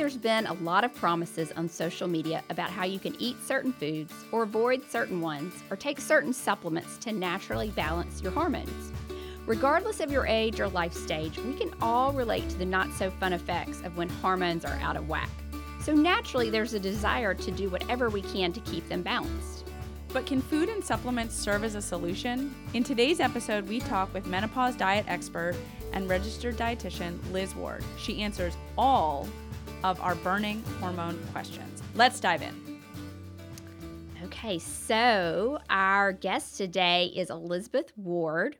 there's been a lot of promises on social media about how you can eat certain foods or avoid certain ones or take certain supplements to naturally balance your hormones. Regardless of your age or life stage, we can all relate to the not so fun effects of when hormones are out of whack. So naturally, there's a desire to do whatever we can to keep them balanced. But can food and supplements serve as a solution? In today's episode, we talk with menopause diet expert and registered dietitian Liz Ward. She answers all of our burning hormone questions. Let's dive in. Okay, so our guest today is Elizabeth Ward.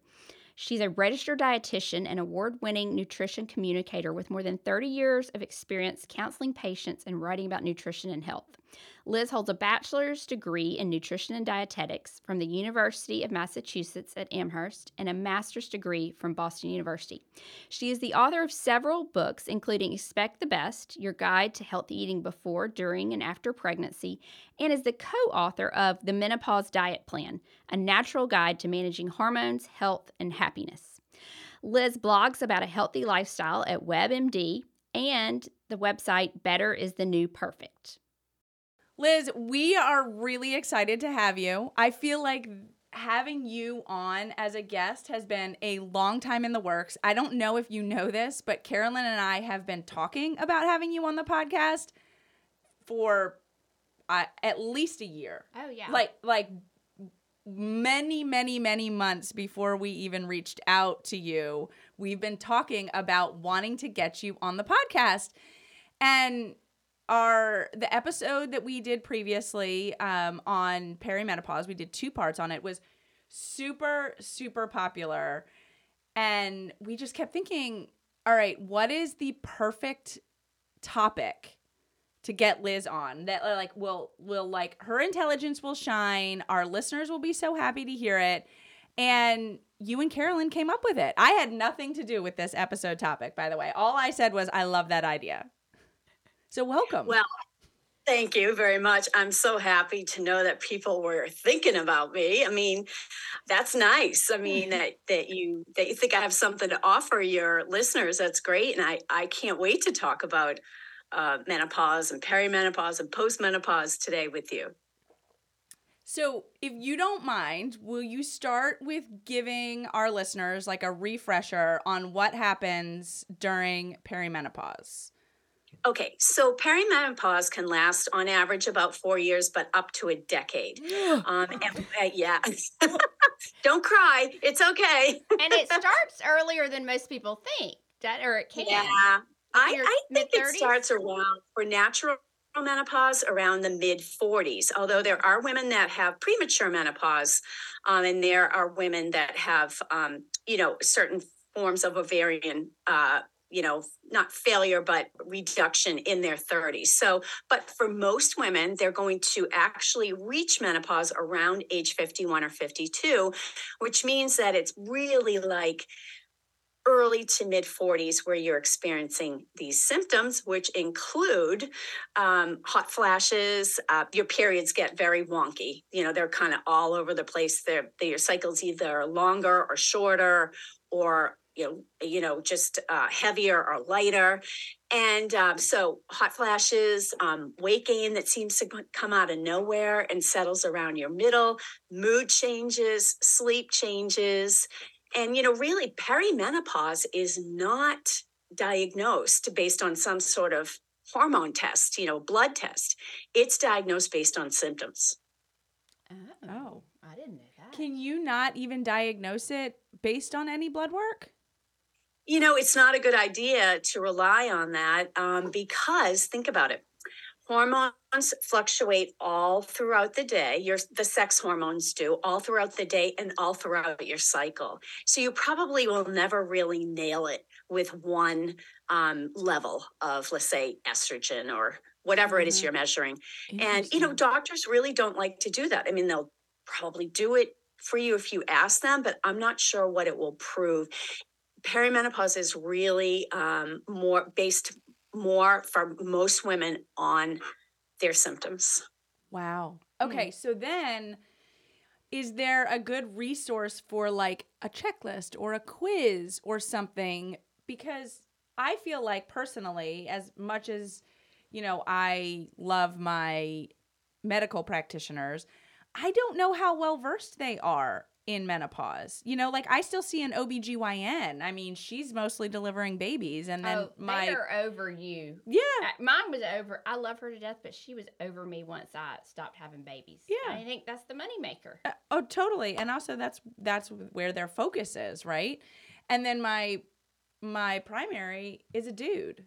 She's a registered dietitian and award winning nutrition communicator with more than 30 years of experience counseling patients and writing about nutrition and health. Liz holds a bachelor's degree in nutrition and dietetics from the University of Massachusetts at Amherst and a master's degree from Boston University. She is the author of several books, including Expect the Best Your Guide to Healthy Eating Before, During, and After Pregnancy, and is the co author of The Menopause Diet Plan, a natural guide to managing hormones, health, and happiness. Liz blogs about a healthy lifestyle at WebMD and the website Better is the New Perfect. Liz, we are really excited to have you. I feel like having you on as a guest has been a long time in the works. I don't know if you know this, but Carolyn and I have been talking about having you on the podcast for uh, at least a year. Oh, yeah. Like like many many many months before we even reached out to you. We've been talking about wanting to get you on the podcast. And our the episode that we did previously um, on perimenopause, we did two parts on it, was super super popular, and we just kept thinking, all right, what is the perfect topic to get Liz on that uh, like will will like her intelligence will shine, our listeners will be so happy to hear it, and you and Carolyn came up with it. I had nothing to do with this episode topic, by the way. All I said was I love that idea. So welcome. Well, thank you very much. I'm so happy to know that people were thinking about me. I mean, that's nice. I mean that that you that you think I have something to offer your listeners. That's great, and I I can't wait to talk about uh, menopause and perimenopause and postmenopause today with you. So, if you don't mind, will you start with giving our listeners like a refresher on what happens during perimenopause? Okay, so perimenopause can last on average about four years, but up to a decade. um, and, uh, yeah, don't cry. It's okay. and it starts earlier than most people think, that, or it can. Yeah, I, I think it starts around for natural menopause around the mid 40s although there are women that have premature menopause um, and there are women that have um, you know certain forms of ovarian uh, you know, not failure, but reduction in their 30s. So, but for most women, they're going to actually reach menopause around age 51 or 52, which means that it's really like early to mid 40s where you're experiencing these symptoms, which include um, hot flashes. Uh, your periods get very wonky. You know, they're kind of all over the place. They're, your cycles either are longer or shorter or you know, you know, just uh, heavier or lighter. And um, so hot flashes, um, weight gain that seems to come out of nowhere and settles around your middle, mood changes, sleep changes. And, you know, really perimenopause is not diagnosed based on some sort of hormone test, you know, blood test. It's diagnosed based on symptoms. Oh, oh. I didn't know that. Can you not even diagnose it based on any blood work? You know, it's not a good idea to rely on that um, because think about it. Hormones fluctuate all throughout the day. Your the sex hormones do all throughout the day and all throughout your cycle. So you probably will never really nail it with one um, level of, let's say, estrogen or whatever mm-hmm. it is mm-hmm. you're measuring. And you know, doctors really don't like to do that. I mean, they'll probably do it for you if you ask them, but I'm not sure what it will prove perimenopause is really um, more based more for most women on their symptoms. Wow. Okay, mm so then is there a good resource for like a checklist or a quiz or something because I feel like personally as much as you know, I love my medical practitioners. I don't know how well versed they are in menopause. You know, like I still see an OBGYN. I mean, she's mostly delivering babies and then oh, my they're over you. Yeah. Uh, Mine was over. I love her to death, but she was over me once I stopped having babies. Yeah. I think that's the moneymaker. Uh, oh, totally. And also that's that's where their focus is, right? And then my my primary is a dude.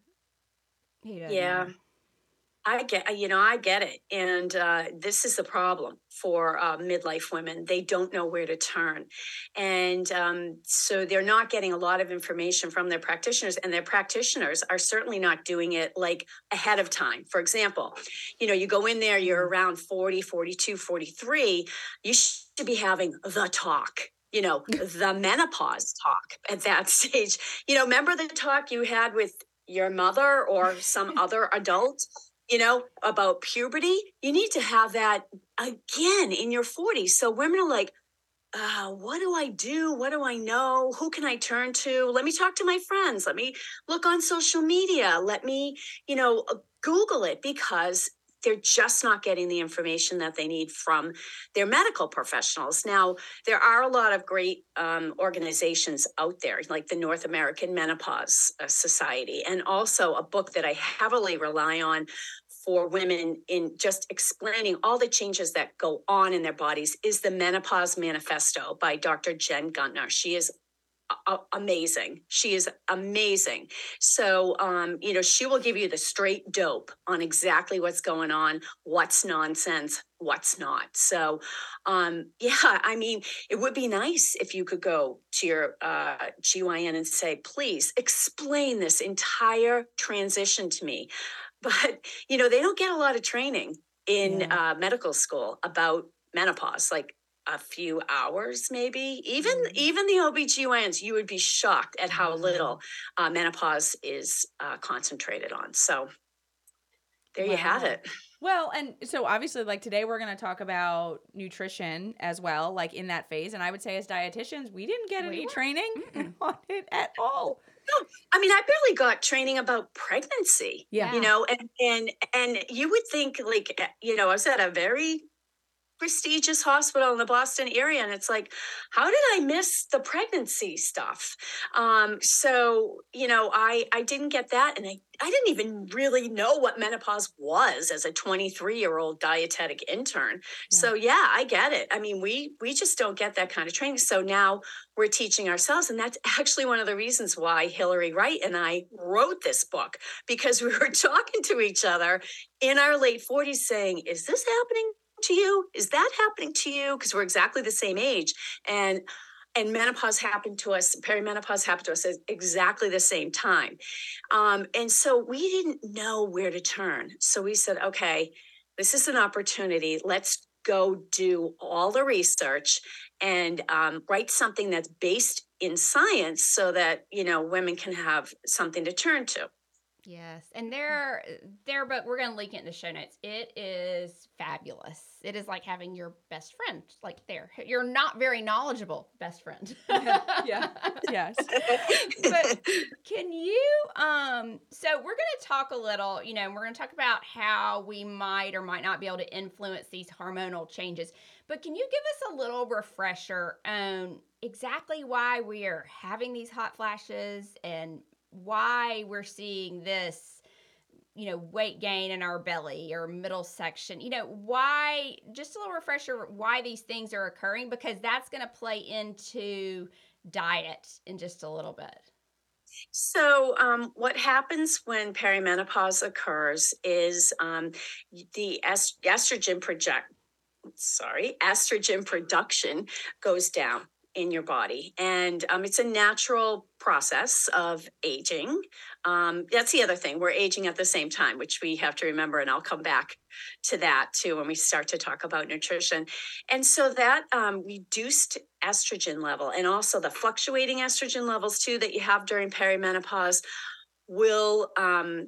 yeah. Know. I get, you know, I get it. And uh, this is the problem for uh, midlife women. They don't know where to turn. And um, so they're not getting a lot of information from their practitioners, and their practitioners are certainly not doing it like ahead of time. For example, you know, you go in there, you're mm-hmm. around 40, 42, 43, you should be having the talk you know, the menopause talk at that stage. You know, remember the talk you had with your mother or some other adult you know, about puberty, you need to have that again in your 40s. So women are like, uh, what do I do? What do I know? Who can I turn to? Let me talk to my friends. Let me look on social media. Let me, you know, uh, Google it because they're just not getting the information that they need from their medical professionals. Now, there are a lot of great um, organizations out there, like the North American Menopause uh, Society, and also a book that I heavily rely on for women in just explaining all the changes that go on in their bodies is the Menopause Manifesto by Dr. Jen Gunter. She is amazing. She is amazing. So, um, you know, she will give you the straight dope on exactly what's going on, what's nonsense, what's not. So, um, yeah, I mean, it would be nice if you could go to your uh, GYN and say, please explain this entire transition to me. But, you know, they don't get a lot of training in yeah. uh, medical school about menopause. Like a few hours maybe even mm-hmm. even the obgyns you would be shocked at how mm-hmm. little uh, menopause is uh, concentrated on so there wow. you have it well and so obviously like today we're going to talk about nutrition as well like in that phase and i would say as dietitians we didn't get we any training on it at all no, I mean, I barely got training about pregnancy. Yeah. You know, and and and you would think like, eh, you know, I was at a very prestigious hospital in the Boston area. And it's like, how did I miss the pregnancy stuff? Um, so, you know, I, I didn't get that. And I, I didn't even really know what menopause was as a 23 year old dietetic intern. Yeah. So yeah, I get it. I mean, we, we just don't get that kind of training. So now we're teaching ourselves. And that's actually one of the reasons why Hillary Wright and I wrote this book because we were talking to each other in our late 40s saying, is this happening to you? Is that happening to you? Because we're exactly the same age. And and menopause happened to us, perimenopause happened to us at exactly the same time. Um, and so we didn't know where to turn. So we said, okay, this is an opportunity. Let's go do all the research and um, write something that's based in science so that you know women can have something to turn to Yes, and there, there, but we're gonna link it in the show notes. It is fabulous. It is like having your best friend, like there. You're not very knowledgeable best friend. yeah, yes. but can you? Um, so we're gonna talk a little. You know, we're gonna talk about how we might or might not be able to influence these hormonal changes. But can you give us a little refresher on exactly why we are having these hot flashes and why we're seeing this you know weight gain in our belly or middle section you know why just a little refresher why these things are occurring because that's going to play into diet in just a little bit. So, um, what happens when perimenopause occurs is um, the est- estrogen project, sorry, estrogen production goes down in your body. And um, it's a natural process of aging. Um, that's the other thing. We're aging at the same time, which we have to remember. And I'll come back to that too when we start to talk about nutrition. And so that um, reduced estrogen level and also the fluctuating estrogen levels too that you have during perimenopause will um,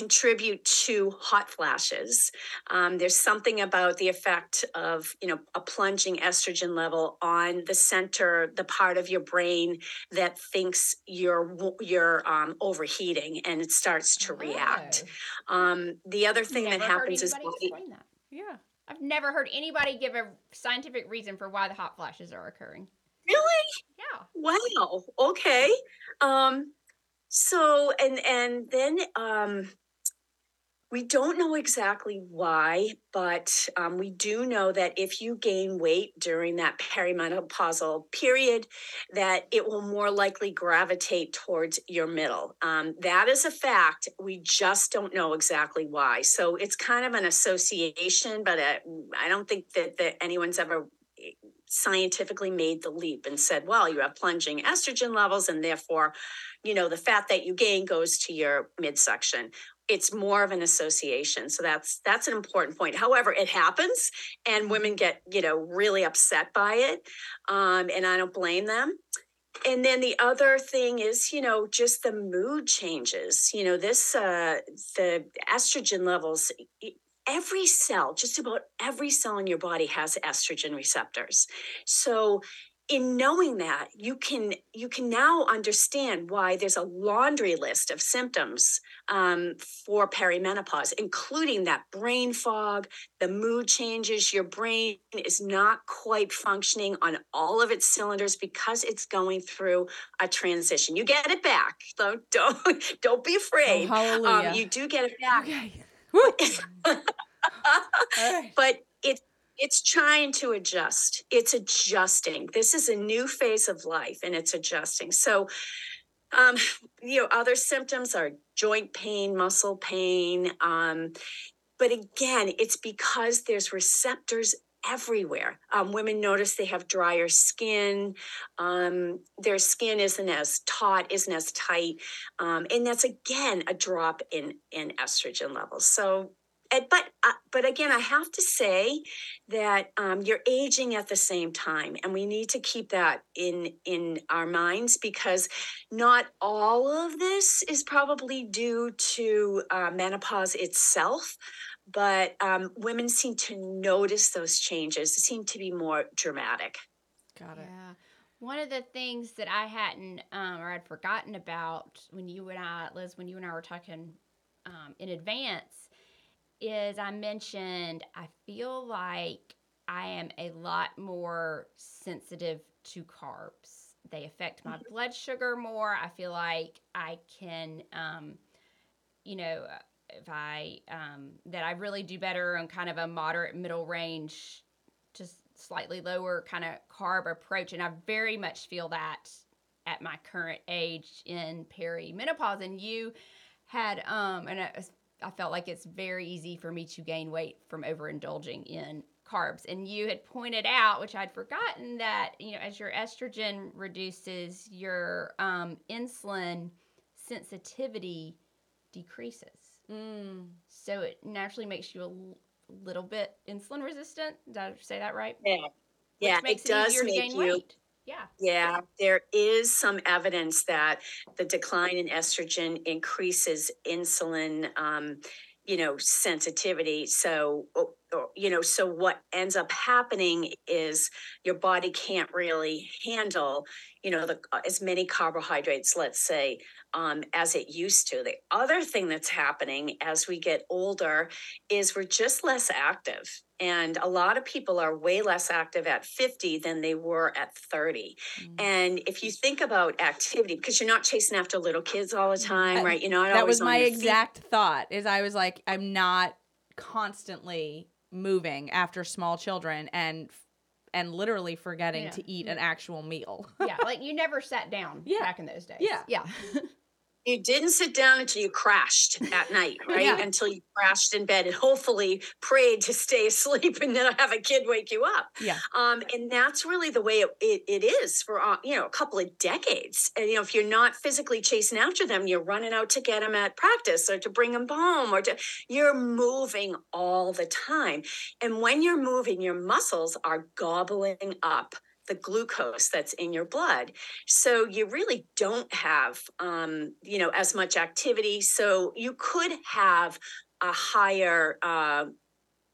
contribute to hot flashes. Um, there's something about the effect of, you know, a plunging estrogen level on the center, the part of your brain that thinks you're you're um, overheating, and it starts to oh. react. Um, the other thing Never that happens is. That. Yeah, I've never heard anybody give a scientific reason for why the hot flashes are occurring. Really? Yeah. Wow. Okay. Um, so and and then um, we don't know exactly why, but um, we do know that if you gain weight during that perimenopausal period, that it will more likely gravitate towards your middle. Um, that is a fact. We just don't know exactly why. So it's kind of an association, but uh, I don't think that, that anyone's ever eh, scientifically made the leap and said, well, you have plunging estrogen levels, and therefore, you know, the fat that you gain goes to your midsection it's more of an association so that's that's an important point. However it happens and women get you know really upset by it um, and i don't blame them. And then the other thing is you know just the mood changes. You know this uh, the estrogen levels every cell just about every cell in your body has estrogen receptors. So in knowing that you can you can now understand why there's a laundry list of symptoms um, for perimenopause including that brain fog the mood changes your brain is not quite functioning on all of its cylinders because it's going through a transition. You get it back so don't don't be afraid. Oh. Um, you do get it back. okay. but it's trying to adjust. It's adjusting. This is a new phase of life and it's adjusting. So, um, you know, other symptoms are joint pain, muscle pain. Um, but again, it's because there's receptors everywhere. Um, women notice they have drier skin. Um, their skin isn't as taut, isn't as tight, um, and that's again a drop in in estrogen levels. So and, but uh, but again, I have to say that um, you're aging at the same time, and we need to keep that in in our minds because not all of this is probably due to uh, menopause itself, but um, women seem to notice those changes. seem to be more dramatic. Got it. Yeah. One of the things that I hadn't um, or I'd forgotten about when you and I, Liz, when you and I were talking um, in advance is I mentioned I feel like I am a lot more sensitive to carbs. They affect my mm-hmm. blood sugar more. I feel like I can, um, you know, if I, um, that I really do better on kind of a moderate middle range, just slightly lower kind of carb approach. And I very much feel that at my current age in perimenopause. And you had, um, and I felt like it's very easy for me to gain weight from overindulging in carbs. And you had pointed out, which I'd forgotten, that you know as your estrogen reduces, your um, insulin sensitivity decreases. Mm. So it naturally makes you a l- little bit insulin resistant. Did I say that right? Yeah. Yeah, makes it, it does make you. Weight. Yeah. Yeah, there is some evidence that the decline in estrogen increases insulin, um, you know, sensitivity. So, you know, so what ends up happening is your body can't really handle, you know, the as many carbohydrates, let's say, um, as it used to. The other thing that's happening as we get older is we're just less active. And a lot of people are way less active at 50 than they were at 30. Mm-hmm. And if you think about activity, because you're not chasing after little kids all the mm-hmm. time, right? You know, that was my exact feet. thought. Is I was like, I'm not constantly moving after small children and and literally forgetting yeah. to eat an actual meal. yeah, like you never sat down yeah. back in those days. Yeah. Yeah. you didn't sit down until you crashed at night, right? Yeah. Until you crashed in bed and hopefully prayed to stay asleep and then have a kid wake you up. Yeah. Um, and that's really the way it, it, it is for, uh, you know, a couple of decades. And, you know, if you're not physically chasing after them, you're running out to get them at practice or to bring them home or to, you're moving all the time. And when you're moving, your muscles are gobbling up the glucose that's in your blood. So you really don't have, um, you know, as much activity. So you could have a higher, uh,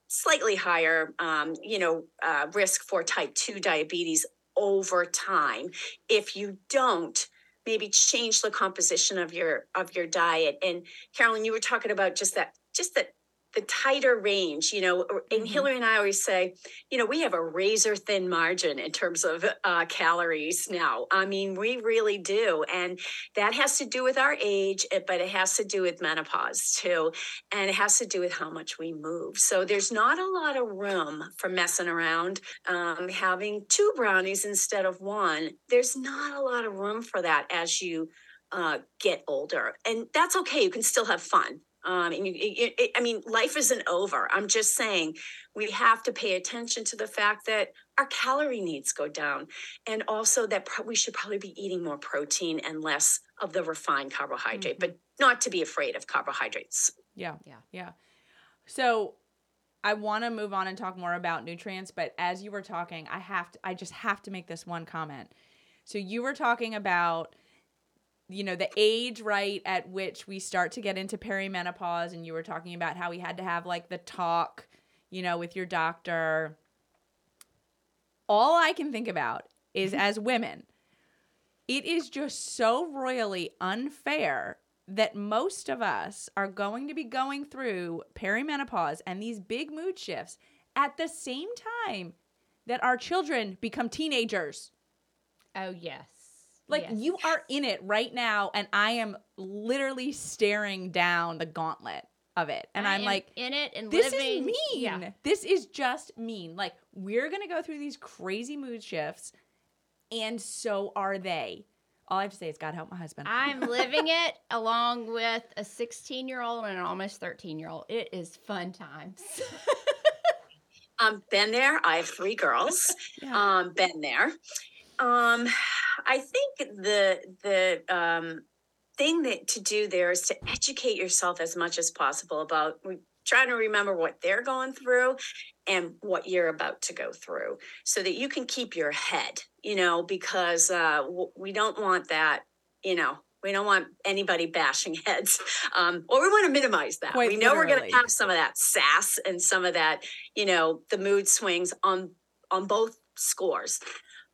slightly higher, um, you know, uh, risk for type 2 diabetes over time if you don't maybe change the composition of your of your diet and carolyn you were talking about just that just that the tighter range, you know, and mm-hmm. Hillary and I always say, you know, we have a razor thin margin in terms of uh, calories now. I mean, we really do. And that has to do with our age, eh, but it has to do with menopause too. And it has to do with how much we move. So there's not a lot of room for messing around, um, having two brownies instead of one. There's not a lot of room for that as you uh, get older. And that's okay. You can still have fun. Um, and you, it, it, I mean, life isn't over. I'm just saying we have to pay attention to the fact that our calorie needs go down, and also that pro- we should probably be eating more protein and less of the refined carbohydrate, mm-hmm. but not to be afraid of carbohydrates. Yeah, yeah, yeah. So I want to move on and talk more about nutrients, but as you were talking, I have to, I just have to make this one comment. So you were talking about you know the age right at which we start to get into perimenopause and you were talking about how we had to have like the talk you know with your doctor. All i can think about is mm-hmm. as women it is just so royally unfair that most of us are going to be going through perimenopause and these big mood shifts at the same time that our children become teenagers. Oh yes like yes. you are in it right now, and I am literally staring down the gauntlet of it. And I am like, in it and this living. is mean. Yeah. This is just mean. Like we're gonna go through these crazy mood shifts, and so are they. All I have to say is God help my husband. I'm living it along with a 16 year old and an almost 13 year old. It is fun times. um, been there. I have three girls. yeah. Um, been there. Um, I think the the um, thing that to do there is to educate yourself as much as possible about trying to remember what they're going through and what you're about to go through so that you can keep your head you know because uh, we don't want that you know we don't want anybody bashing heads um, or we want to minimize that Quite we know literally. we're going to have some of that sass and some of that you know the mood swings on on both scores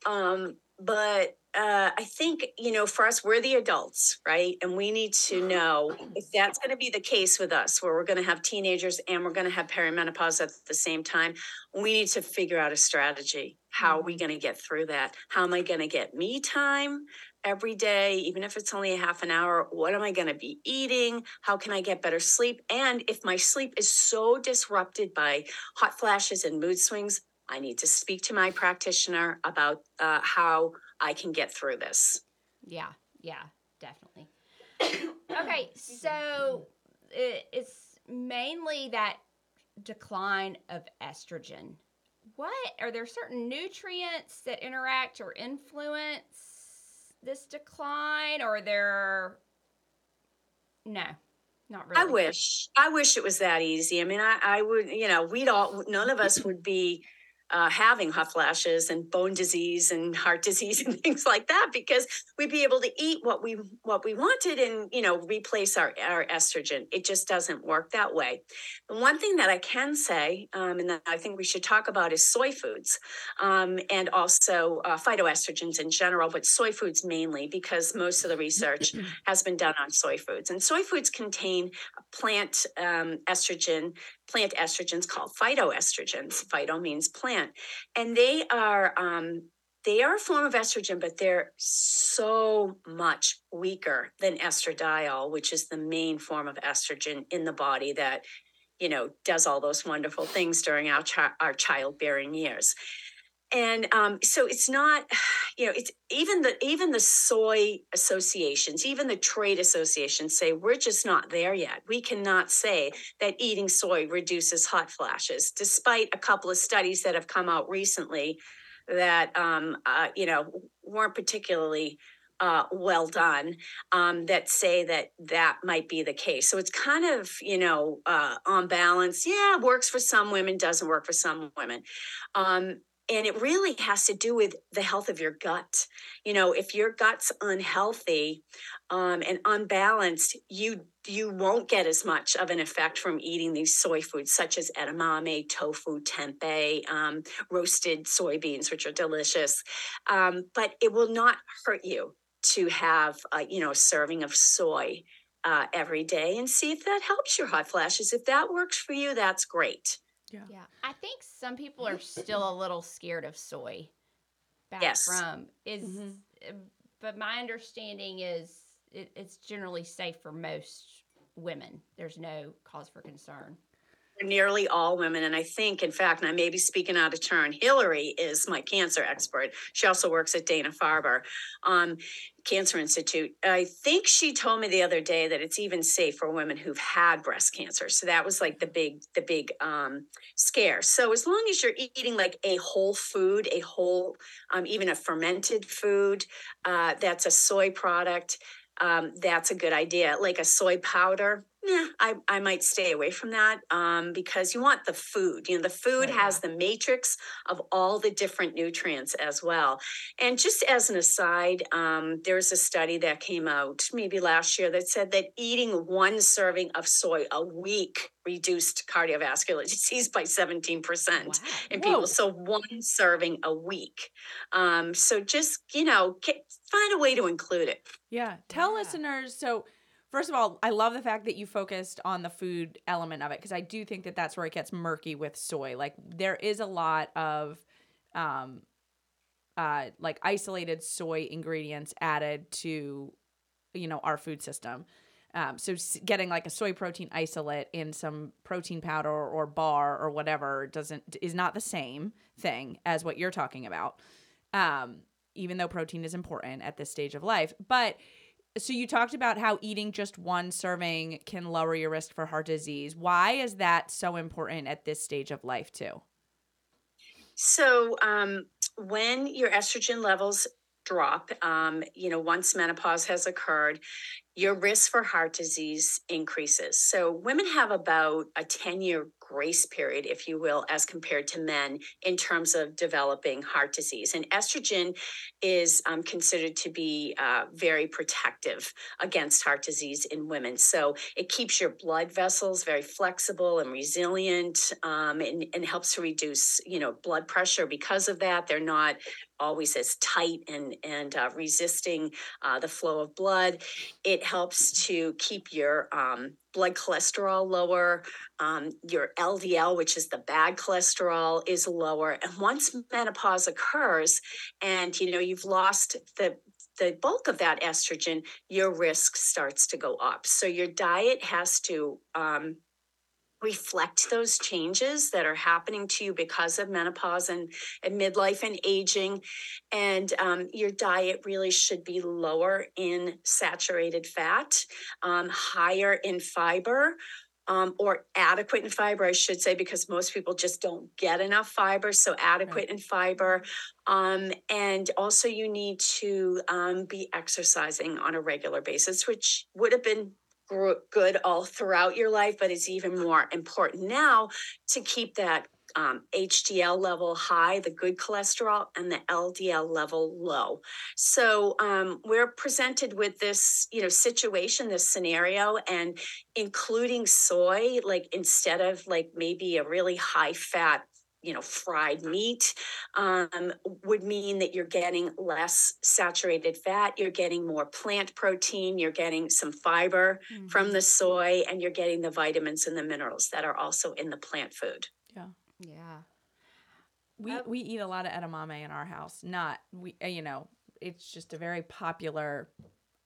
um, but uh, I think, you know, for us, we're the adults, right? And we need to know if that's going to be the case with us, where we're going to have teenagers and we're going to have perimenopause at the same time. We need to figure out a strategy. How are we mm-hmm. going to get through that? How am I going to get me time every day, even if it's only a half an hour? What am I going to be eating? How can I get better sleep? And if my sleep is so disrupted by hot flashes and mood swings, I need to speak to my practitioner about uh, how I can get through this. Yeah, yeah, definitely. okay, so it's mainly that decline of estrogen. What are there certain nutrients that interact or influence this decline, or there? No, not really. I wish. I wish it was that easy. I mean, I, I would. You know, we'd all. None of us would be uh, having hot flashes and bone disease and heart disease and things like that because we'd be able to eat what we what we wanted and you know replace our, our estrogen. It just doesn't work that way. The one thing that i can say um, and that i think we should talk about is soy foods um, and also uh, phytoestrogens in general but soy foods mainly because most of the research has been done on soy foods. And soy foods contain plant um, estrogen plant estrogens called phytoestrogens. Phyto means plant, and they are um, they are a form of estrogen, but they're so much weaker than estradiol, which is the main form of estrogen in the body that you know does all those wonderful things during our chi- our childbearing years and um, so it's not you know it's even the even the soy associations even the trade associations say we're just not there yet we cannot say that eating soy reduces hot flashes despite a couple of studies that have come out recently that um, uh, you know weren't particularly uh, well done um, that say that that might be the case. So it's kind of, you know, uh, on balance. Yeah, works for some women, doesn't work for some women. Um, and it really has to do with the health of your gut. You know, if your gut's unhealthy um, and unbalanced, you you won't get as much of an effect from eating these soy foods such as edamame, tofu, tempeh, um, roasted soybeans, which are delicious. Um, but it will not hurt you to have, uh, you know, a serving of soy uh, every day and see if that helps your hot flashes. If that works for you, that's great. Yeah. Yeah. I think some people are still a little scared of soy. Back yes. from is mm-hmm. Uh, but my understanding is it, it's generally safe for most women. There's no cause for concern nearly all women. And I think, in fact, and I may be speaking out of turn, Hillary is my cancer expert. She also works at Dana Farber um, Cancer Institute. I think she told me the other day that it's even safe for women who've had breast cancer. So that was like the big, the big um, scare. So as long as you're eating like a whole food, a whole, um, even a fermented food uh, that's a soy product, um, that's a good idea. Like a soy powder, yeah, I, I might stay away from that um, because you want the food. You know, the food oh, has the matrix of all the different nutrients as well. And just as an aside, um, there's a study that came out maybe last year that said that eating one serving of soy a week reduced cardiovascular disease by 17% wow. in people. Whoa. So one serving a week. Um, so just, you know, find a way to include it. Yeah. Tell yeah. listeners. So, first of all, I love the fact that you focused on the food element of it because I do think that that's where it gets murky with soy. Like there is a lot of um uh like isolated soy ingredients added to you know our food system. Um, so getting like a soy protein isolate in some protein powder or bar or whatever doesn't is not the same thing as what you're talking about. Um, even though protein is important at this stage of life, but so you talked about how eating just one serving can lower your risk for heart disease. Why is that so important at this stage of life too? So um, when your estrogen levels drop, um, you know, once menopause has occurred, your risk for heart disease increases. So women have about a 10 year grace period, if you will, as compared to men in terms of developing heart disease. And estrogen is um, considered to be uh, very protective against heart disease in women. So it keeps your blood vessels very flexible and resilient um, and, and helps to reduce, you know, blood pressure. Because of that, they're not always as tight and and uh, resisting uh, the flow of blood. It helps to keep your um, blood cholesterol lower. Um, your LDL, which is the bad cholesterol, is lower. And once menopause occurs, and you know you've lost the the bulk of that estrogen, your risk starts to go up. So your diet has to um, reflect those changes that are happening to you because of menopause and, and midlife and aging. And um, your diet really should be lower in saturated fat, um, higher in fiber. Um, or adequate in fiber, I should say, because most people just don't get enough fiber. So, adequate right. in fiber. Um, and also, you need to um, be exercising on a regular basis, which would have been good all throughout your life, but it's even more important now to keep that um, HDL level high, the good cholesterol, and the LDL level low. So um, we're presented with this, you know, situation, this scenario, and including soy, like instead of like maybe a really high fat you know fried meat um, would mean that you're getting less saturated fat you're getting more plant protein you're getting some fiber mm-hmm. from the soy and you're getting the vitamins and the minerals that are also in the plant food. Yeah. Yeah. We uh, we eat a lot of edamame in our house not we uh, you know it's just a very popular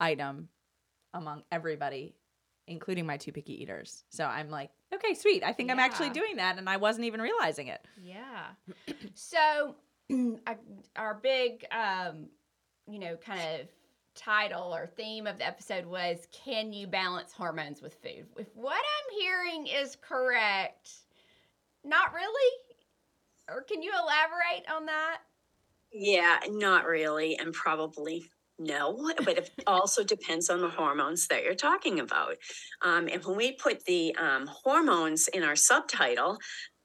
item among everybody including my two picky eaters. So I'm like, okay, sweet. I think yeah. I'm actually doing that, and I wasn't even realizing it. Yeah. so our big, um, you know, kind of title or theme of the episode was "Can you balance hormones with food?" If what I'm hearing is correct, not really. Or can you elaborate on that? Yeah, not really, and probably no, but it also depends on the hormones that you're talking about. Um, and when we put the um, hormones in our subtitle,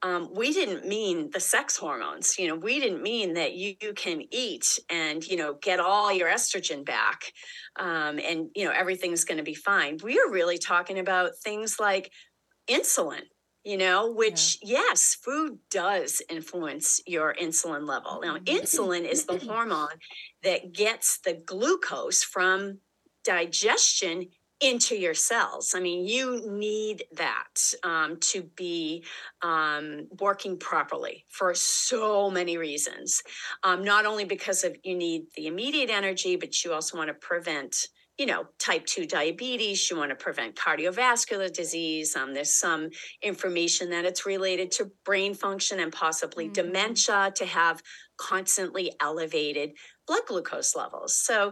um, we didn't mean the sex hormones. You know, we didn't mean that you, you can eat and, you know, get all your estrogen back um, and, you know, everything's going to be fine. We are really talking about things like insulin, you know, which, yeah. yes, food does influence your insulin level. Now, mm-hmm. insulin is the hormone that gets the glucose from digestion into your cells. I mean, you need that um, to be um, working properly for so many reasons. Um, not only because of you need the immediate energy, but you also want to prevent you know, type 2 diabetes, you want to prevent cardiovascular disease. Um, there's some information that it's related to brain function and possibly mm-hmm. dementia to have constantly elevated blood glucose levels. So,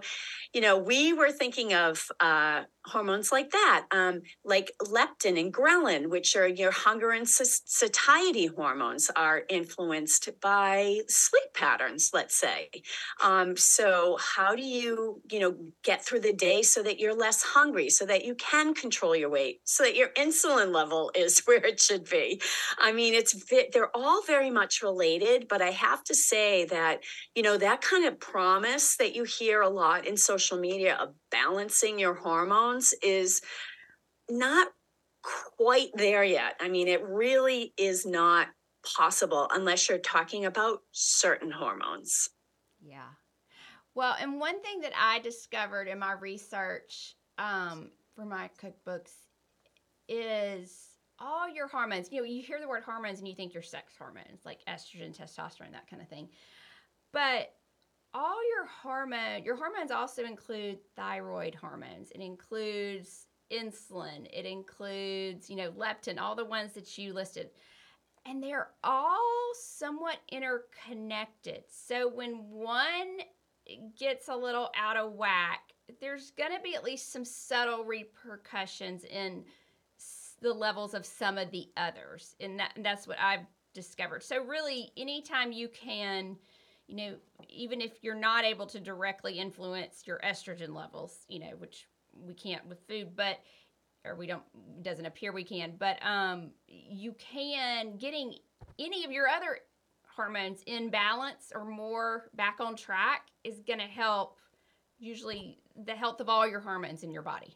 you know, we were thinking of uh, hormones like that, um, like leptin and ghrelin, which are your hunger and satiety hormones, are influenced by sleep patterns, let's say. Um, so, how do you, you know, get through the day so that you're less hungry, so that you can control your weight, so that your insulin level is where it should be? I mean, it's they're all very much related, but I have to say that, you know, that kind of promise that you hear a lot in social media of balancing your hormones is not quite there yet. I mean, it really is not possible unless you're talking about certain hormones. Yeah. Well, and one thing that I discovered in my research um, for my cookbooks is all your hormones. You know, you hear the word hormones and you think your sex hormones, like estrogen, testosterone, that kind of thing. But all your hormone your hormones also include thyroid hormones. It includes insulin. It includes you know leptin all the ones that you listed. And they're all somewhat interconnected. So when one gets a little out of whack there's going to be at least some subtle repercussions in the levels of some of the others. And, that, and that's what i've discovered. So really anytime you can you know, even if you're not able to directly influence your estrogen levels, you know, which we can't with food, but or we don't doesn't appear we can, but um you can getting any of your other hormones in balance or more back on track is going to help usually the health of all your hormones in your body.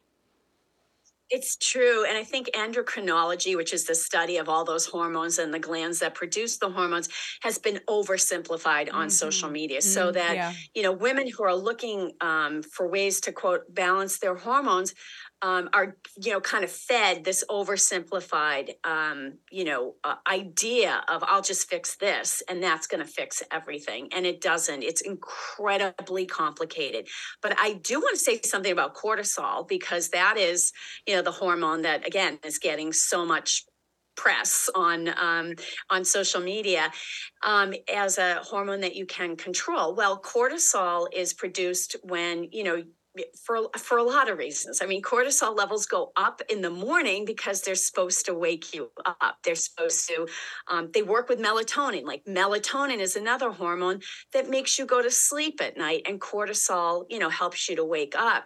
It's true. And I think endocrinology, which is the study of all those hormones and the glands that produce the hormones, has been oversimplified on mm-hmm. social media. Mm-hmm. So that, yeah. you know, women who are looking um, for ways to, quote, balance their hormones um, are you know kind of fed this oversimplified um, you know uh, idea of I'll just fix this and that's going to fix everything, and it doesn't. It's incredibly complicated. But I do want to say something about cortisol because that is you know the hormone that again is getting so much press on um, on social media um, as a hormone that you can control. Well, cortisol is produced when you know for for a lot of reasons. I mean, cortisol levels go up in the morning because they're supposed to wake you up. They're supposed to. Um, they work with melatonin. Like melatonin is another hormone that makes you go to sleep at night, and cortisol, you know, helps you to wake up.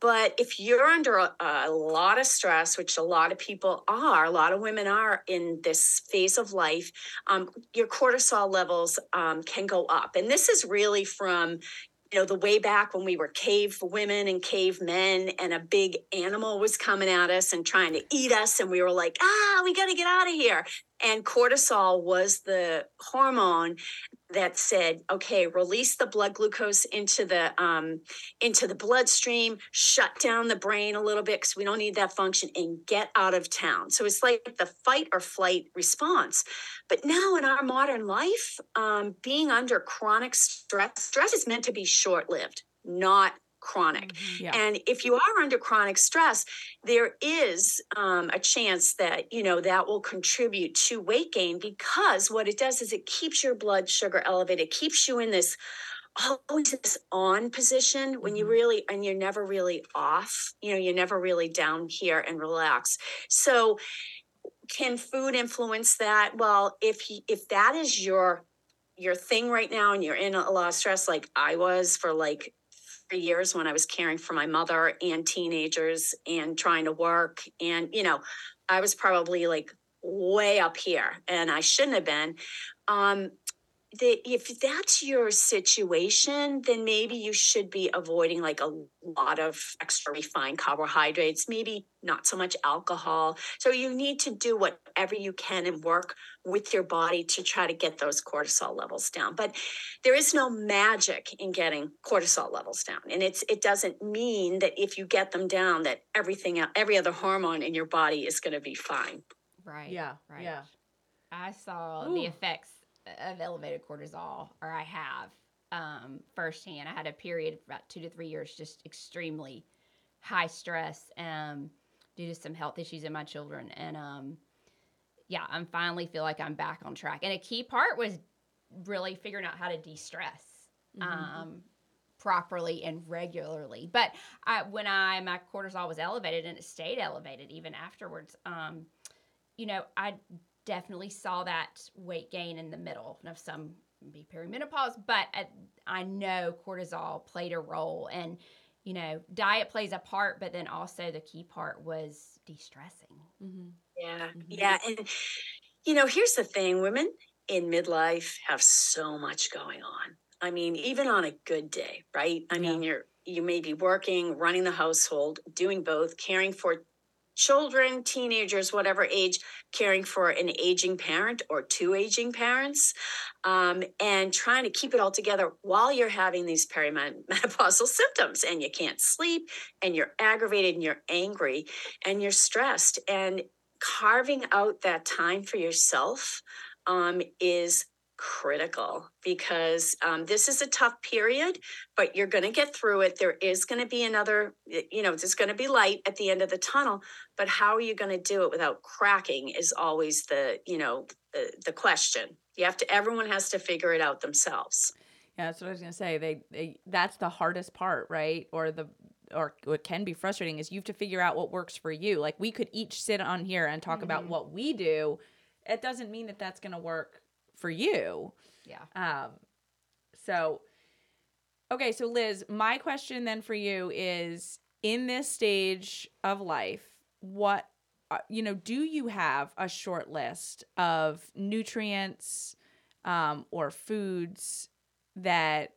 But if you're under a, a, lot of stress, which a lot of people are, a lot of women are in this phase of life, um, your cortisol levels um, can go up. And this is really from, you know, the way back when we were cave women and cave men, and a big animal was coming at us and trying to eat us, and we were like, ah, we got to get out of here. And cortisol was the hormone that said, okay, release the blood glucose into the um, into the bloodstream, shut down the brain a little bit because we don't need that function, and get out of town. So it's like the fight or flight response. But now in our modern life, um, being under chronic stress, stress is meant to be short lived, not chronic. Mm-hmm. Yeah. And if you are under chronic stress, there is um, a chance that, you know, that will contribute to weight gain because what it does is it keeps your blood sugar elevated, keeps you in this always this on position when you mm-hmm. really and you're never really off you know you're never really down here and relax so can food influence that well if if that is your your thing right now and you're in a lot of stress like i was for like years when I was caring for my mother and teenagers and trying to work. And, you know, I was probably like way up here and I shouldn't have been. Um, the, if that's your situation, then maybe you should be avoiding like a lot of extra refined carbohydrates, maybe not so much alcohol. So you need to do whatever you can and work with your body to try to get those cortisol levels down. But there is no magic in getting cortisol levels down. And it's it doesn't mean that if you get them down that everything every other hormone in your body is going to be fine. Right. Yeah. Right. Yeah. I saw Ooh. the effects of elevated cortisol, or I have um, firsthand. I had a period of about two to three years, just extremely high stress um, due to some health issues in my children. And um, yeah, I'm finally feel like I'm back on track. And a key part was really figuring out how to de stress. Mm-hmm. Um, properly and regularly but I, when i my cortisol was elevated and it stayed elevated even afterwards um, you know i definitely saw that weight gain in the middle of some be perimenopause, but I know cortisol played a role and you know diet plays a part, but then also the key part was de-stressing. Mm-hmm. Yeah, mm-hmm. yeah, and you know here's the thing: women in midlife have so much going on. I mean, even on a good day, right? I yeah. mean, you're you may be working, running the household, doing both, caring for children, teenagers, whatever age, caring for an aging parent or two aging parents, um, and trying to keep it all together while you're having these perimenopausal symptoms and you can't sleep and you're aggravated and you're angry and you're stressed. And carving out that time for yourself um, is critical because um, this is a tough period, but you're going to get through it. There is going to be another, you know, there's going to be light at the end of the tunnel, but how are you going to do it without cracking is always the, you know, the, the question. You have to, everyone has to figure it out themselves. Yeah, that's what I was going to say. They, they, that's the hardest part, right? Or the, or what can be frustrating is you have to figure out what works for you. Like we could each sit on here and talk mm-hmm. about what we do. It doesn't mean that that's going to work for you. Yeah. Um, so, okay, so Liz, my question then for you is in this stage of life, what, uh, you know, do you have a short list of nutrients um, or foods that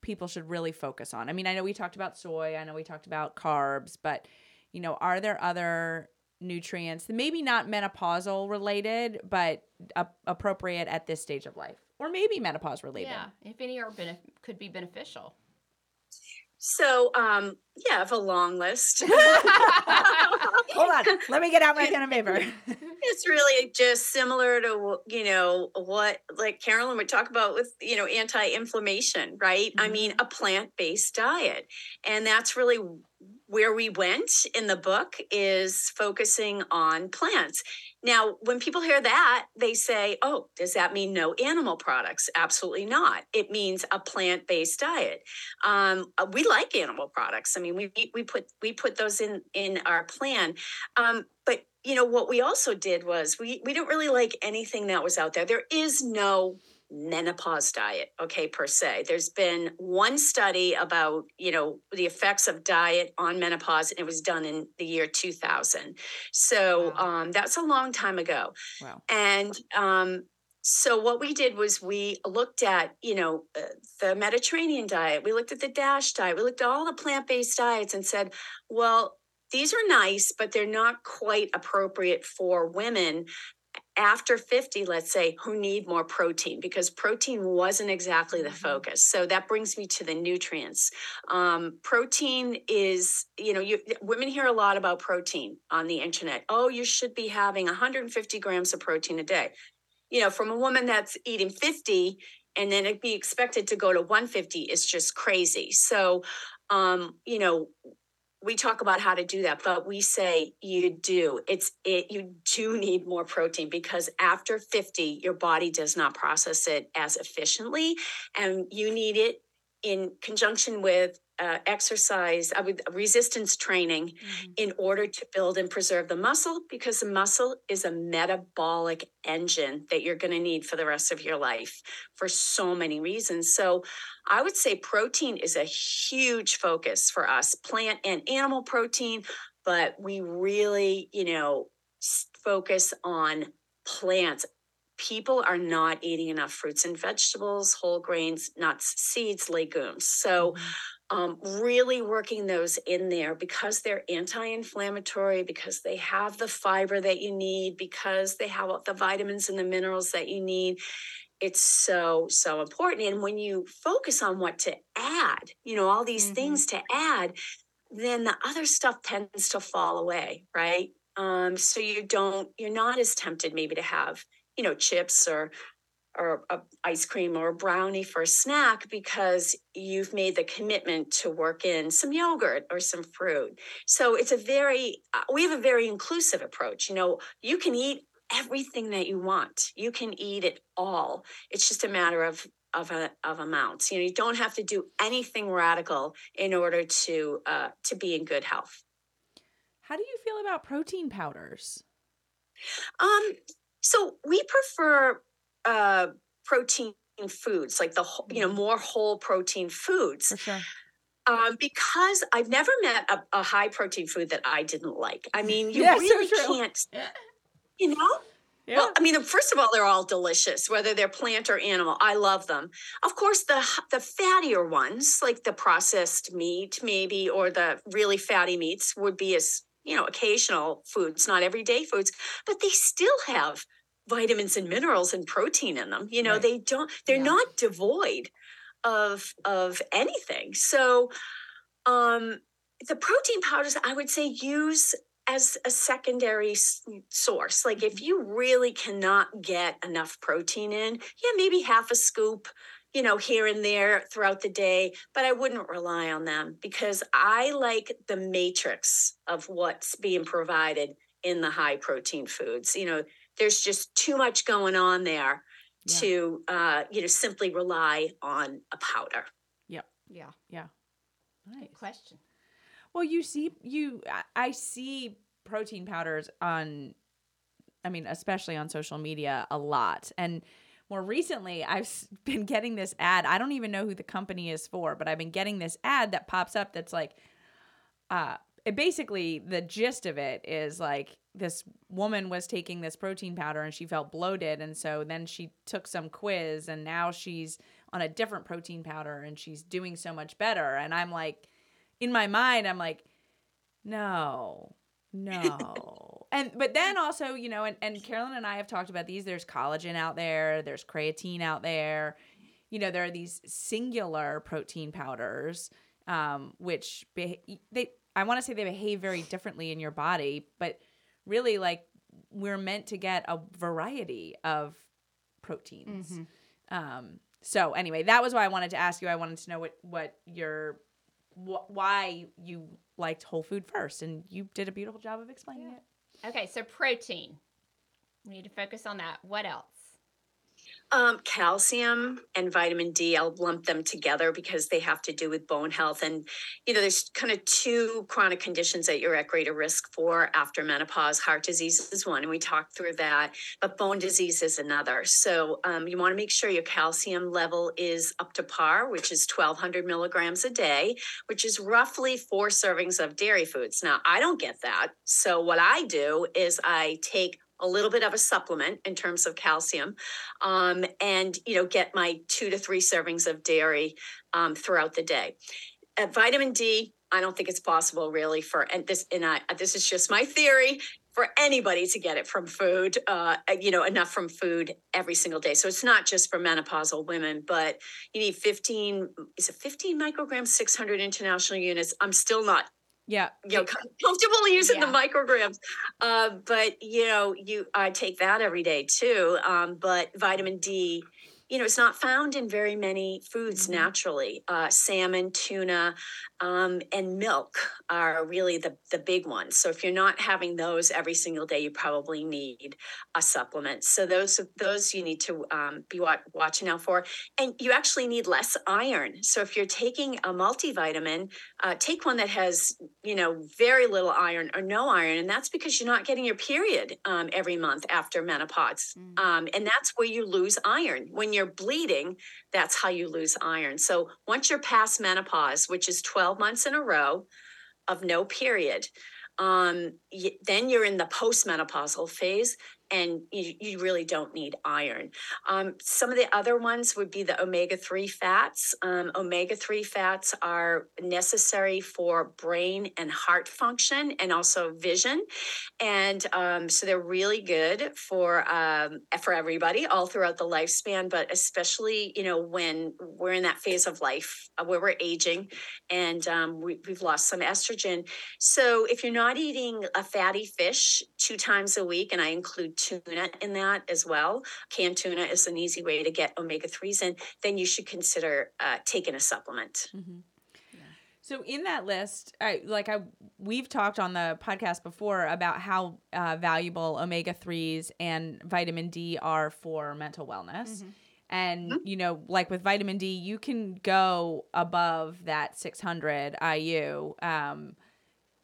people should really focus on? I mean, I know we talked about soy, I know we talked about carbs, but, you know, are there other nutrients, maybe not menopausal related, but a- appropriate at this stage of life, or maybe menopause related. Yeah, if any are benef- could be beneficial. So, um, yeah, I have a long list. Hold on, let me get out my pen and paper. it's really just similar to you know what like Carolyn would talk about with you know anti-inflammation, right? Mm-hmm. I mean, a plant-based diet, and that's really where we went in the book is focusing on plants. Now, when people hear that, they say, oh, does that mean no animal products? Absolutely not. It means a plant based diet. Um, uh, we like animal products. I mean, we, we, put, we put those in, in our plan. Um, but you know what we also did was we we don't really like anything that was out there there is no menopause diet okay per se. There's been one study about you know the effects of diet on menopause and it was done in the year 2000 so wow. um, that's a long time ago. Wow. and um, so what we did was we looked at you know uh, the mediterranean diet. We looked at the dash diet. We looked at all the plant-based diets and said well these are nice but they're not quite appropriate for women after 50, let's say, who need more protein because protein wasn't exactly the mm-hmm. focus. So that brings me to the nutrients. Um, protein is, you know, you, women hear a lot about protein on the internet. Oh, you should be having 150 grams of protein a day. You know, from a woman that's eating 50 and then it'd be expected to go to 150 is just crazy. So, um, you know, we talk about how to do that but we say you do. It's it you do need more protein because after 50 your body does not process it as efficiently and you need it in conjunction with uh, exercise uh, with resistance training mm-hmm. in order to build and preserve the muscle because the muscle is a metabolic engine that you're going to need for the rest of your life for so many reasons so i would say protein is a huge focus for us plant and animal protein but we really you know focus on plants. People are not eating enough fruits and vegetables, whole grains, nuts, seeds, legumes. So, mm-hmm. Um, really working those in there because they're anti inflammatory, because they have the fiber that you need, because they have the vitamins and the minerals that you need. It's so so important. And when you focus on what to add you know all these mm-hmm. things to add then the other stuff tends to fall away right? Um, so you don't you're not as tempted maybe to have you know chips or or a ice cream or a brownie for a snack because you've made the commitment to work in some yogurt or some fruit so it's a very we have a very inclusive approach you know you can eat everything that you want. You can eat it all. It's just a matter of of a, of amounts. You know, you don't have to do anything radical in order to uh, to be in good health. How do you feel about protein powders? Um, so we prefer uh, protein foods, like the you know mm-hmm. more whole protein foods. Sure. Um, because I've never met a, a, high protein food that I didn't like. I mean, you yeah, really so can't you know? Yeah. Well, I mean, first of all, they're all delicious, whether they're plant or animal. I love them. Of course, the the fattier ones, like the processed meat, maybe, or the really fatty meats, would be as you know occasional foods, not everyday foods, but they still have vitamins and minerals and protein in them. You know, right. they don't. They're yeah. not devoid of of anything. So, um, the protein powders, I would say, use as a secondary source. Like if mm-hmm. you really cannot get enough protein in, yeah, maybe half a scoop, you know, here and there throughout the day, but I wouldn't rely on them because I like the matrix of what's being provided in the high protein foods. You know, there's just too much going on there yeah. to uh, you know, simply rely on a powder. Yep. Yeah. Yeah. Nice. Good question. Well, you see, you I see protein powders on, I mean, especially on social media a lot, and more recently I've been getting this ad. I don't even know who the company is for, but I've been getting this ad that pops up that's like, uh, it basically the gist of it is like this woman was taking this protein powder and she felt bloated and so then she took some quiz and now she's on a different protein powder and she's doing so much better and i'm like in my mind, I'm like, no, no. and but then also, you know, and, and Carolyn and I have talked about these. There's collagen out there, there's creatine out there. You know, there are these singular protein powders, um, which be- they I want to say they behave very differently in your body, but really like we're meant to get a variety of proteins. Mm-hmm. Um, so anyway, that was why I wanted to ask you. I wanted to know what what your wh- why you liked whole food first, and you did a beautiful job of explaining yeah. it. Okay, so protein. We need to focus on that. What else? Um, calcium and vitamin D, I'll lump them together because they have to do with bone health. And, you know, there's kind of two chronic conditions that you're at greater risk for after menopause. Heart disease is one, and we talked through that, but bone disease is another. So um, you want to make sure your calcium level is up to par, which is 1,200 milligrams a day, which is roughly four servings of dairy foods. Now, I don't get that. So what I do is I take a little bit of a supplement in terms of calcium um, and you know get my two to three servings of dairy um, throughout the day. Uh, vitamin d i don't think it's possible really for and this and I, this is just my theory for anybody to get it from food uh, you know enough from food every single day. So it's not just for menopausal women but you need 15 is it 15 micrograms 600 international units? I'm still not yeah you know comfortable using yeah. the micrograms uh, but you know you i take that every day too um, but vitamin d you know, it's not found in very many foods mm-hmm. naturally. Uh, salmon, tuna, um, and milk are really the, the big ones. So if you're not having those every single day, you probably need a supplement. So those those you need to um, be watching out for. And you actually need less iron. So if you're taking a multivitamin, uh, take one that has you know very little iron or no iron, and that's because you're not getting your period um, every month after menopause, mm. and that's where you lose iron when you're you're bleeding, that's how you lose iron. So once you're past menopause, which is 12 months in a row of no period, um, then you're in the postmenopausal phase. And you, you really don't need iron. Um, some of the other ones would be the omega 3 fats. Um, omega 3 fats are necessary for brain and heart function and also vision. And um, so they're really good for, um, for everybody all throughout the lifespan, but especially, you know, when we're in that phase of life uh, where we're aging and um, we, we've lost some estrogen. So if you're not eating a fatty fish two times a week, and I include tuna in that as well, canned tuna is an easy way to get omega 3s in, then you should consider uh, taking a supplement. Mm-hmm. So in that list, I like I we've talked on the podcast before about how uh, valuable omega threes and vitamin D are for mental wellness. Mm-hmm. And mm-hmm. you know, like with vitamin D, you can go above that 600 IU um,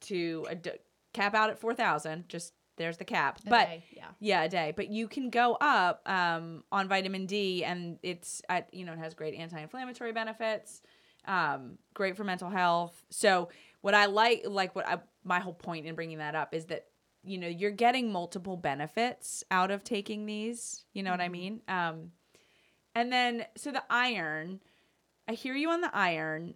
to a d- cap out at 4,000. Just there's the cap. A but day, yeah. yeah, a day. But you can go up um, on vitamin D, and it's at, you know it has great anti-inflammatory benefits, um, great for mental health. So what I like, like what I my whole point in bringing that up is that you know you're getting multiple benefits out of taking these. You know mm-hmm. what I mm-hmm. mean? Um, and then so the iron, I hear you on the iron.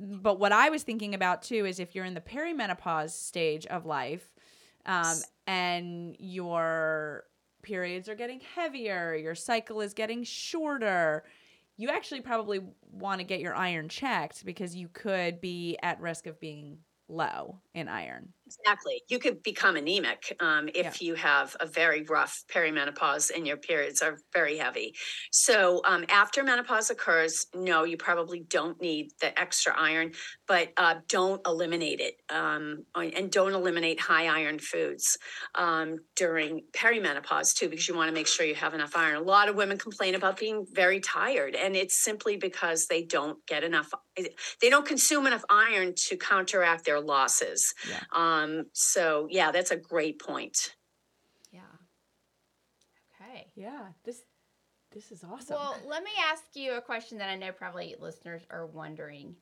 But what I was thinking about too is if you're in the perimenopause stage of life, um, and your periods are getting heavier, your cycle is getting shorter, you actually probably want to get your iron checked because you could be at risk of being low in iron. Exactly. You could become anemic um, if yeah. you have a very rough perimenopause and your periods are very heavy. So, um, after menopause occurs, no, you probably don't need the extra iron, but uh, don't eliminate it. Um, and don't eliminate high iron foods um, during perimenopause, too, because you want to make sure you have enough iron. A lot of women complain about being very tired, and it's simply because they don't get enough, they don't consume enough iron to counteract their losses. Yeah. Um, so yeah, that's a great point. Yeah. Okay. Yeah. This this is awesome. Well, let me ask you a question that I know probably listeners are wondering.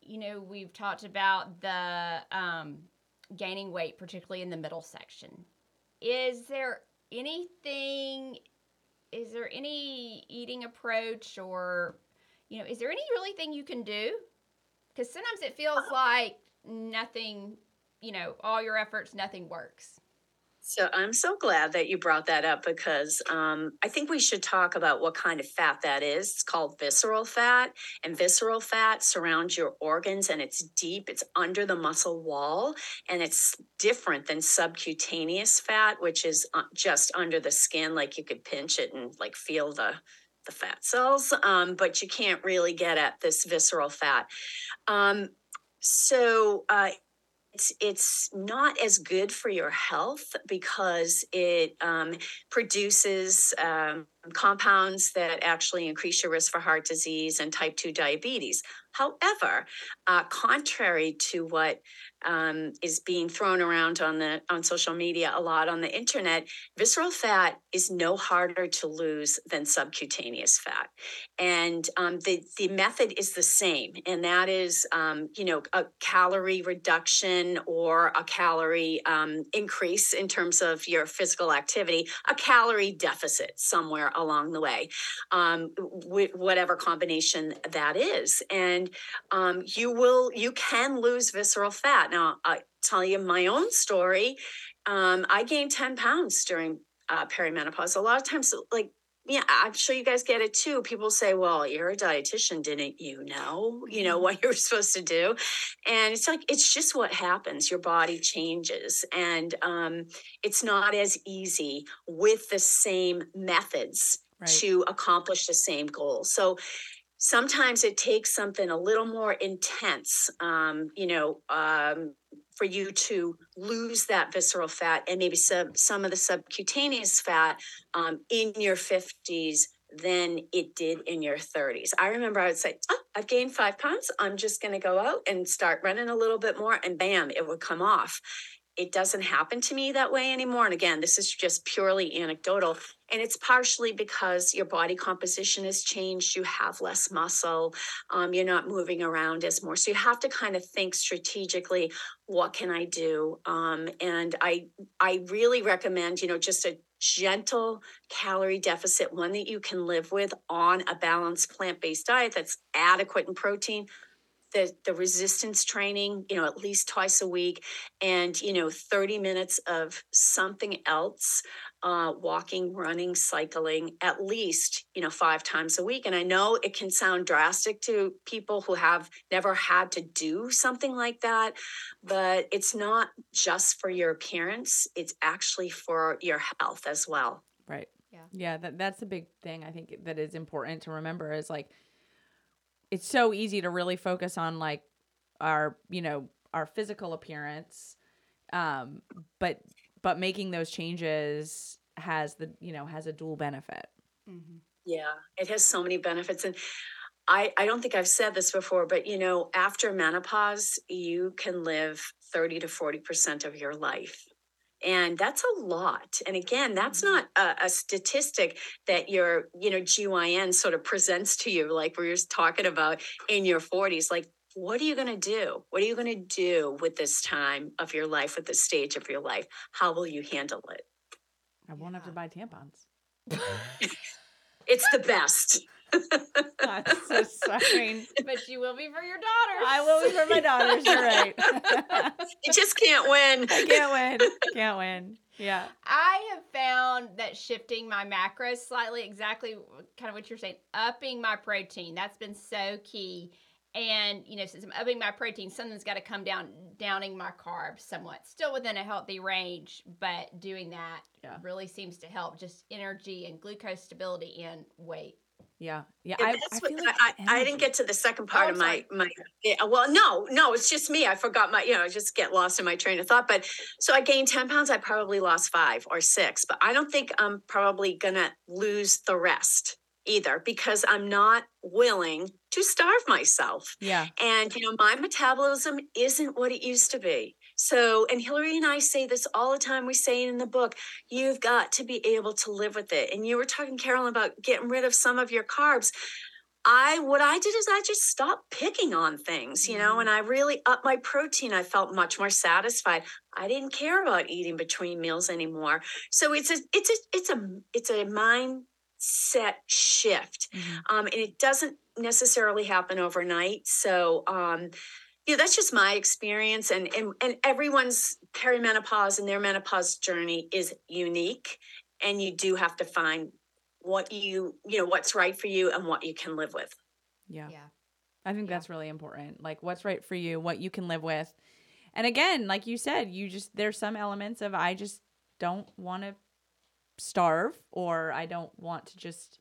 You know, we've talked about the um, gaining weight, particularly in the middle section. Is there anything? Is there any eating approach, or you know, is there any really thing you can do? Because sometimes it feels like nothing you know, all your efforts, nothing works. So I'm so glad that you brought that up because um, I think we should talk about what kind of fat that is. It's called visceral fat, and visceral fat surrounds your organs and it's deep, it's under the muscle wall, and it's different than subcutaneous fat, which is uh, just under the skin, like you could pinch it and like feel the the fat cells, um, but you can't really get at this visceral fat. Um, so uh, it's it's not as good for your health because it um, produces um, compounds that actually increase your risk for heart disease and type 2 diabetes. However, uh, contrary to what um, is being thrown around on the on social media a lot on the internet, visceral fat is no harder to lose than subcutaneous fat, and um, the the method is the same, and that is um, you know a calorie reduction or a calorie um, increase in terms of your physical activity, a calorie deficit somewhere along the way, um, w- whatever combination that is, and um, you will you can lose visceral fat now, I tell you my own story. Um, I gained 10 pounds during uh, perimenopause. A lot of times, like, yeah, I'm sure you guys get it too. People say, well, you're a dietitian, didn't you know, you know, mm-hmm. what you're supposed to do? And it's like, it's just what happens. Your body changes. And um, it's not as easy with the same methods right. to accomplish the same goal. So sometimes it takes something a little more intense, um, you know, um, for you to lose that visceral fat and maybe some some of the subcutaneous fat um, in your 50s than it did in your 30s. I remember I would say, oh, I've gained five pounds. I'm just going to go out and start running a little bit more, and bam, it would come off. It doesn't happen to me that way anymore. And again, this is just purely anecdotal. And it's partially because your body composition has changed. You have less muscle. Um, you're not moving around as more. So you have to kind of think strategically, what can I do? Um, and I I really recommend, you know, just a gentle calorie deficit, one that you can live with on a balanced plant based diet that's adequate in protein, the the resistance training you know at least twice a week and you know 30 minutes of something else uh, walking running cycling at least you know five times a week. And i know it can sound drastic to people who have never had to do something like that but it's not just for your appearance it's actually for your health as well. Right. Yeah. Yeah that, that's a big thing i think that is important to remember is like it's so easy to really focus on like our you know our physical appearance um but but making those changes has the you know has a dual benefit mm-hmm. yeah it has so many benefits and I, I don't think I've said this before, but you know, after menopause, you can live 30 to 40% of your life. And that's a lot. And again, that's mm-hmm. not a, a, statistic that your, you know, GYN sort of presents to you, like we are talking about in your 40s. Like, what are you going to do? What are you going to do with this time of your life, with this stage of your life? How will you handle it? I won't yeah. have to buy tampons. it's the best. That's so sorry. But you will be for your daughters. I will be for my daughters. You're right. you just can't win. I can't win. Can't win. Yeah. I have found that shifting my macros slightly, exactly kind of what you're saying, upping my protein, that's been so key. And you know, since I'm upping my protein, something's got to come down, downing my carbs somewhat, still within a healthy range. But doing that yeah. really seems to help just energy and glucose stability and weight. Yeah, yeah. I, I, what, like I, I, didn't get to the second part oh, of my my. Yeah, well, no, no, it's just me. I forgot my. You know, I just get lost in my train of thought. But so I gained ten pounds. I probably lost five or six. But I don't think I'm probably gonna lose the rest either because I'm not willing to starve myself. Yeah. And you know, my metabolism isn't what it used to be. So, and Hillary and I say this all the time. We say it in the book. You've got to be able to live with it. And you were talking, Carolyn, about getting rid of some of your carbs. I what I did is I just stopped picking on things, you know, mm-hmm. and I really upped my protein. I felt much more satisfied. I didn't care about eating between meals anymore. So it's a it's a it's a it's a mindset shift, mm-hmm. um, and it doesn't necessarily happen overnight. So um, you know, that's just my experience, and and and everyone's perimenopause and their menopause journey is unique, and you do have to find what you you know what's right for you and what you can live with yeah yeah i think yeah. that's really important like what's right for you what you can live with and again like you said you just there's some elements of i just don't want to starve or i don't want to just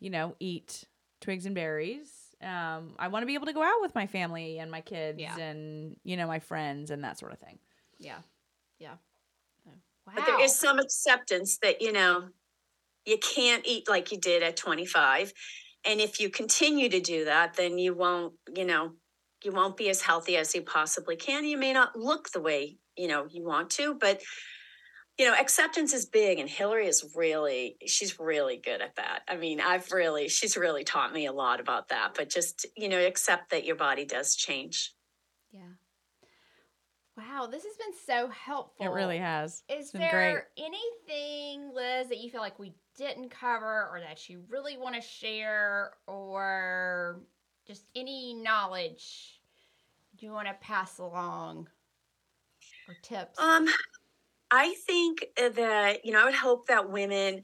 you know eat twigs and berries um i want to be able to go out with my family and my kids yeah. and you know my friends and that sort of thing yeah yeah wow. but there is some acceptance that you know you can't eat like you did at 25. And if you continue to do that, then you won't, you know, you won't be as healthy as you possibly can. You may not look the way, you know, you want to, but you know, acceptance is big and Hillary is really she's really good at that. I mean, I've really she's really taught me a lot about that, but just, you know, accept that your body does change. Yeah. Wow, this has been so helpful. It really has. Is there great. anything, Liz, that you feel like we didn't cover or that you really want to share or just any knowledge you want to pass along or tips? Um, I think that, you know, I would hope that women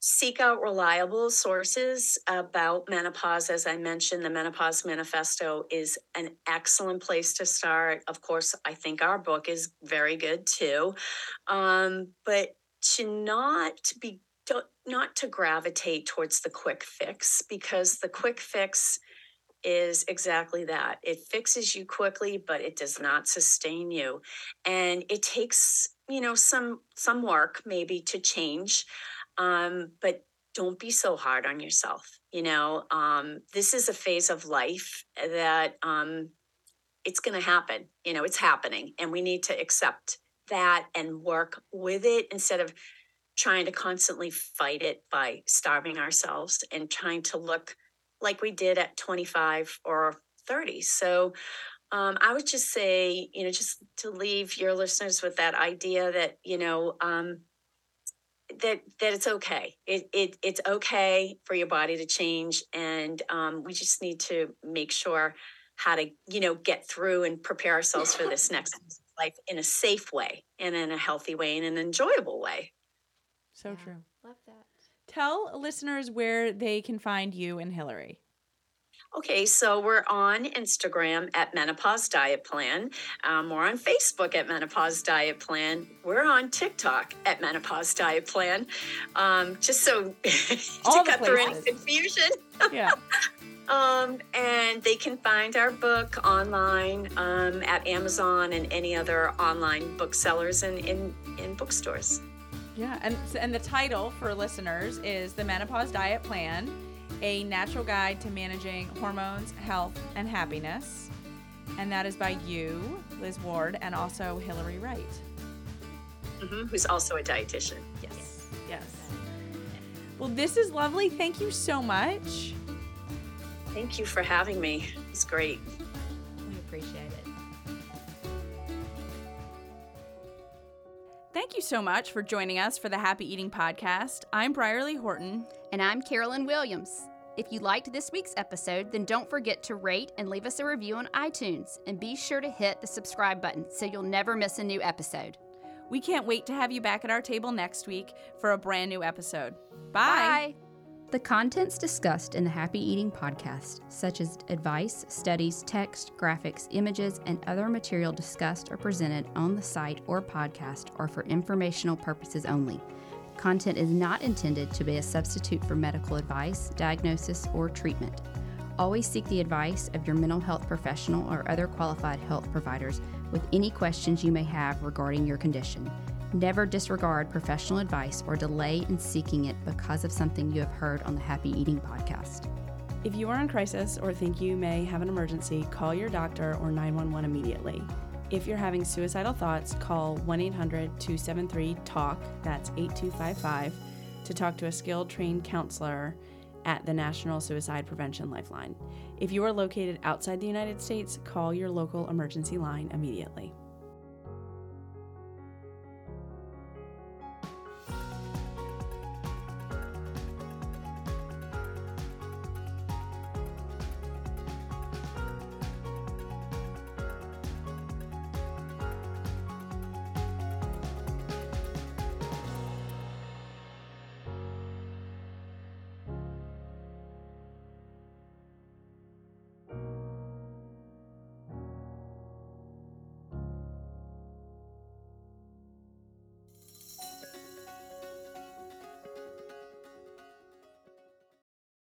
seek out reliable sources about menopause. As I mentioned, the Menopause Manifesto is an excellent place to start. Of course, I think our book is very good too. Um, but to not be don't, not to gravitate towards the quick fix because the quick fix is exactly that. It fixes you quickly, but it does not sustain you. And it takes, you know, some some work maybe to change. Um, but don't be so hard on yourself. You know, um, this is a phase of life that um, it's going to happen. You know, it's happening, and we need to accept that and work with it instead of trying to constantly fight it by starving ourselves and trying to look like we did at 25 or 30. So um, I would just say, you know, just to leave your listeners with that idea that, you know, um, that that that it's okay. It, it it's okay for your body to change, and um, we just need to make sure how to you know get through and prepare ourselves for this next life in a safe way and in a healthy way and an enjoyable way. So yeah, true. Love that. Tell listeners where they can find you and Hillary. Okay, so we're on Instagram at Menopause Diet Plan. Um, we're on Facebook at Menopause Diet Plan. We're on TikTok at Menopause Diet Plan. Um, just so to cut through any confusion. Yeah. um, and they can find our book online um, at Amazon and any other online booksellers and in, in bookstores. Yeah, and and the title for listeners is the Menopause Diet Plan a Natural Guide to Managing Hormones, Health, and Happiness. And that is by you, Liz Ward, and also Hillary Wright. Mm-hmm, who's also a dietitian. Yes. Yes. Well, this is lovely. Thank you so much. Thank you for having me. It's great. We appreciate it. Thank you so much for joining us for the Happy Eating Podcast. I'm Brierley Horton. And I'm Carolyn Williams. If you liked this week's episode, then don't forget to rate and leave us a review on iTunes. And be sure to hit the subscribe button so you'll never miss a new episode. We can't wait to have you back at our table next week for a brand new episode. Bye. Bye. The contents discussed in the Happy Eating podcast, such as advice, studies, text, graphics, images, and other material discussed or presented on the site or podcast, are for informational purposes only. Content is not intended to be a substitute for medical advice, diagnosis, or treatment. Always seek the advice of your mental health professional or other qualified health providers with any questions you may have regarding your condition. Never disregard professional advice or delay in seeking it because of something you have heard on the Happy Eating podcast. If you are in crisis or think you may have an emergency, call your doctor or 911 immediately. If you're having suicidal thoughts, call 1 800 273 TALK, that's 8255, to talk to a skilled trained counselor at the National Suicide Prevention Lifeline. If you are located outside the United States, call your local emergency line immediately.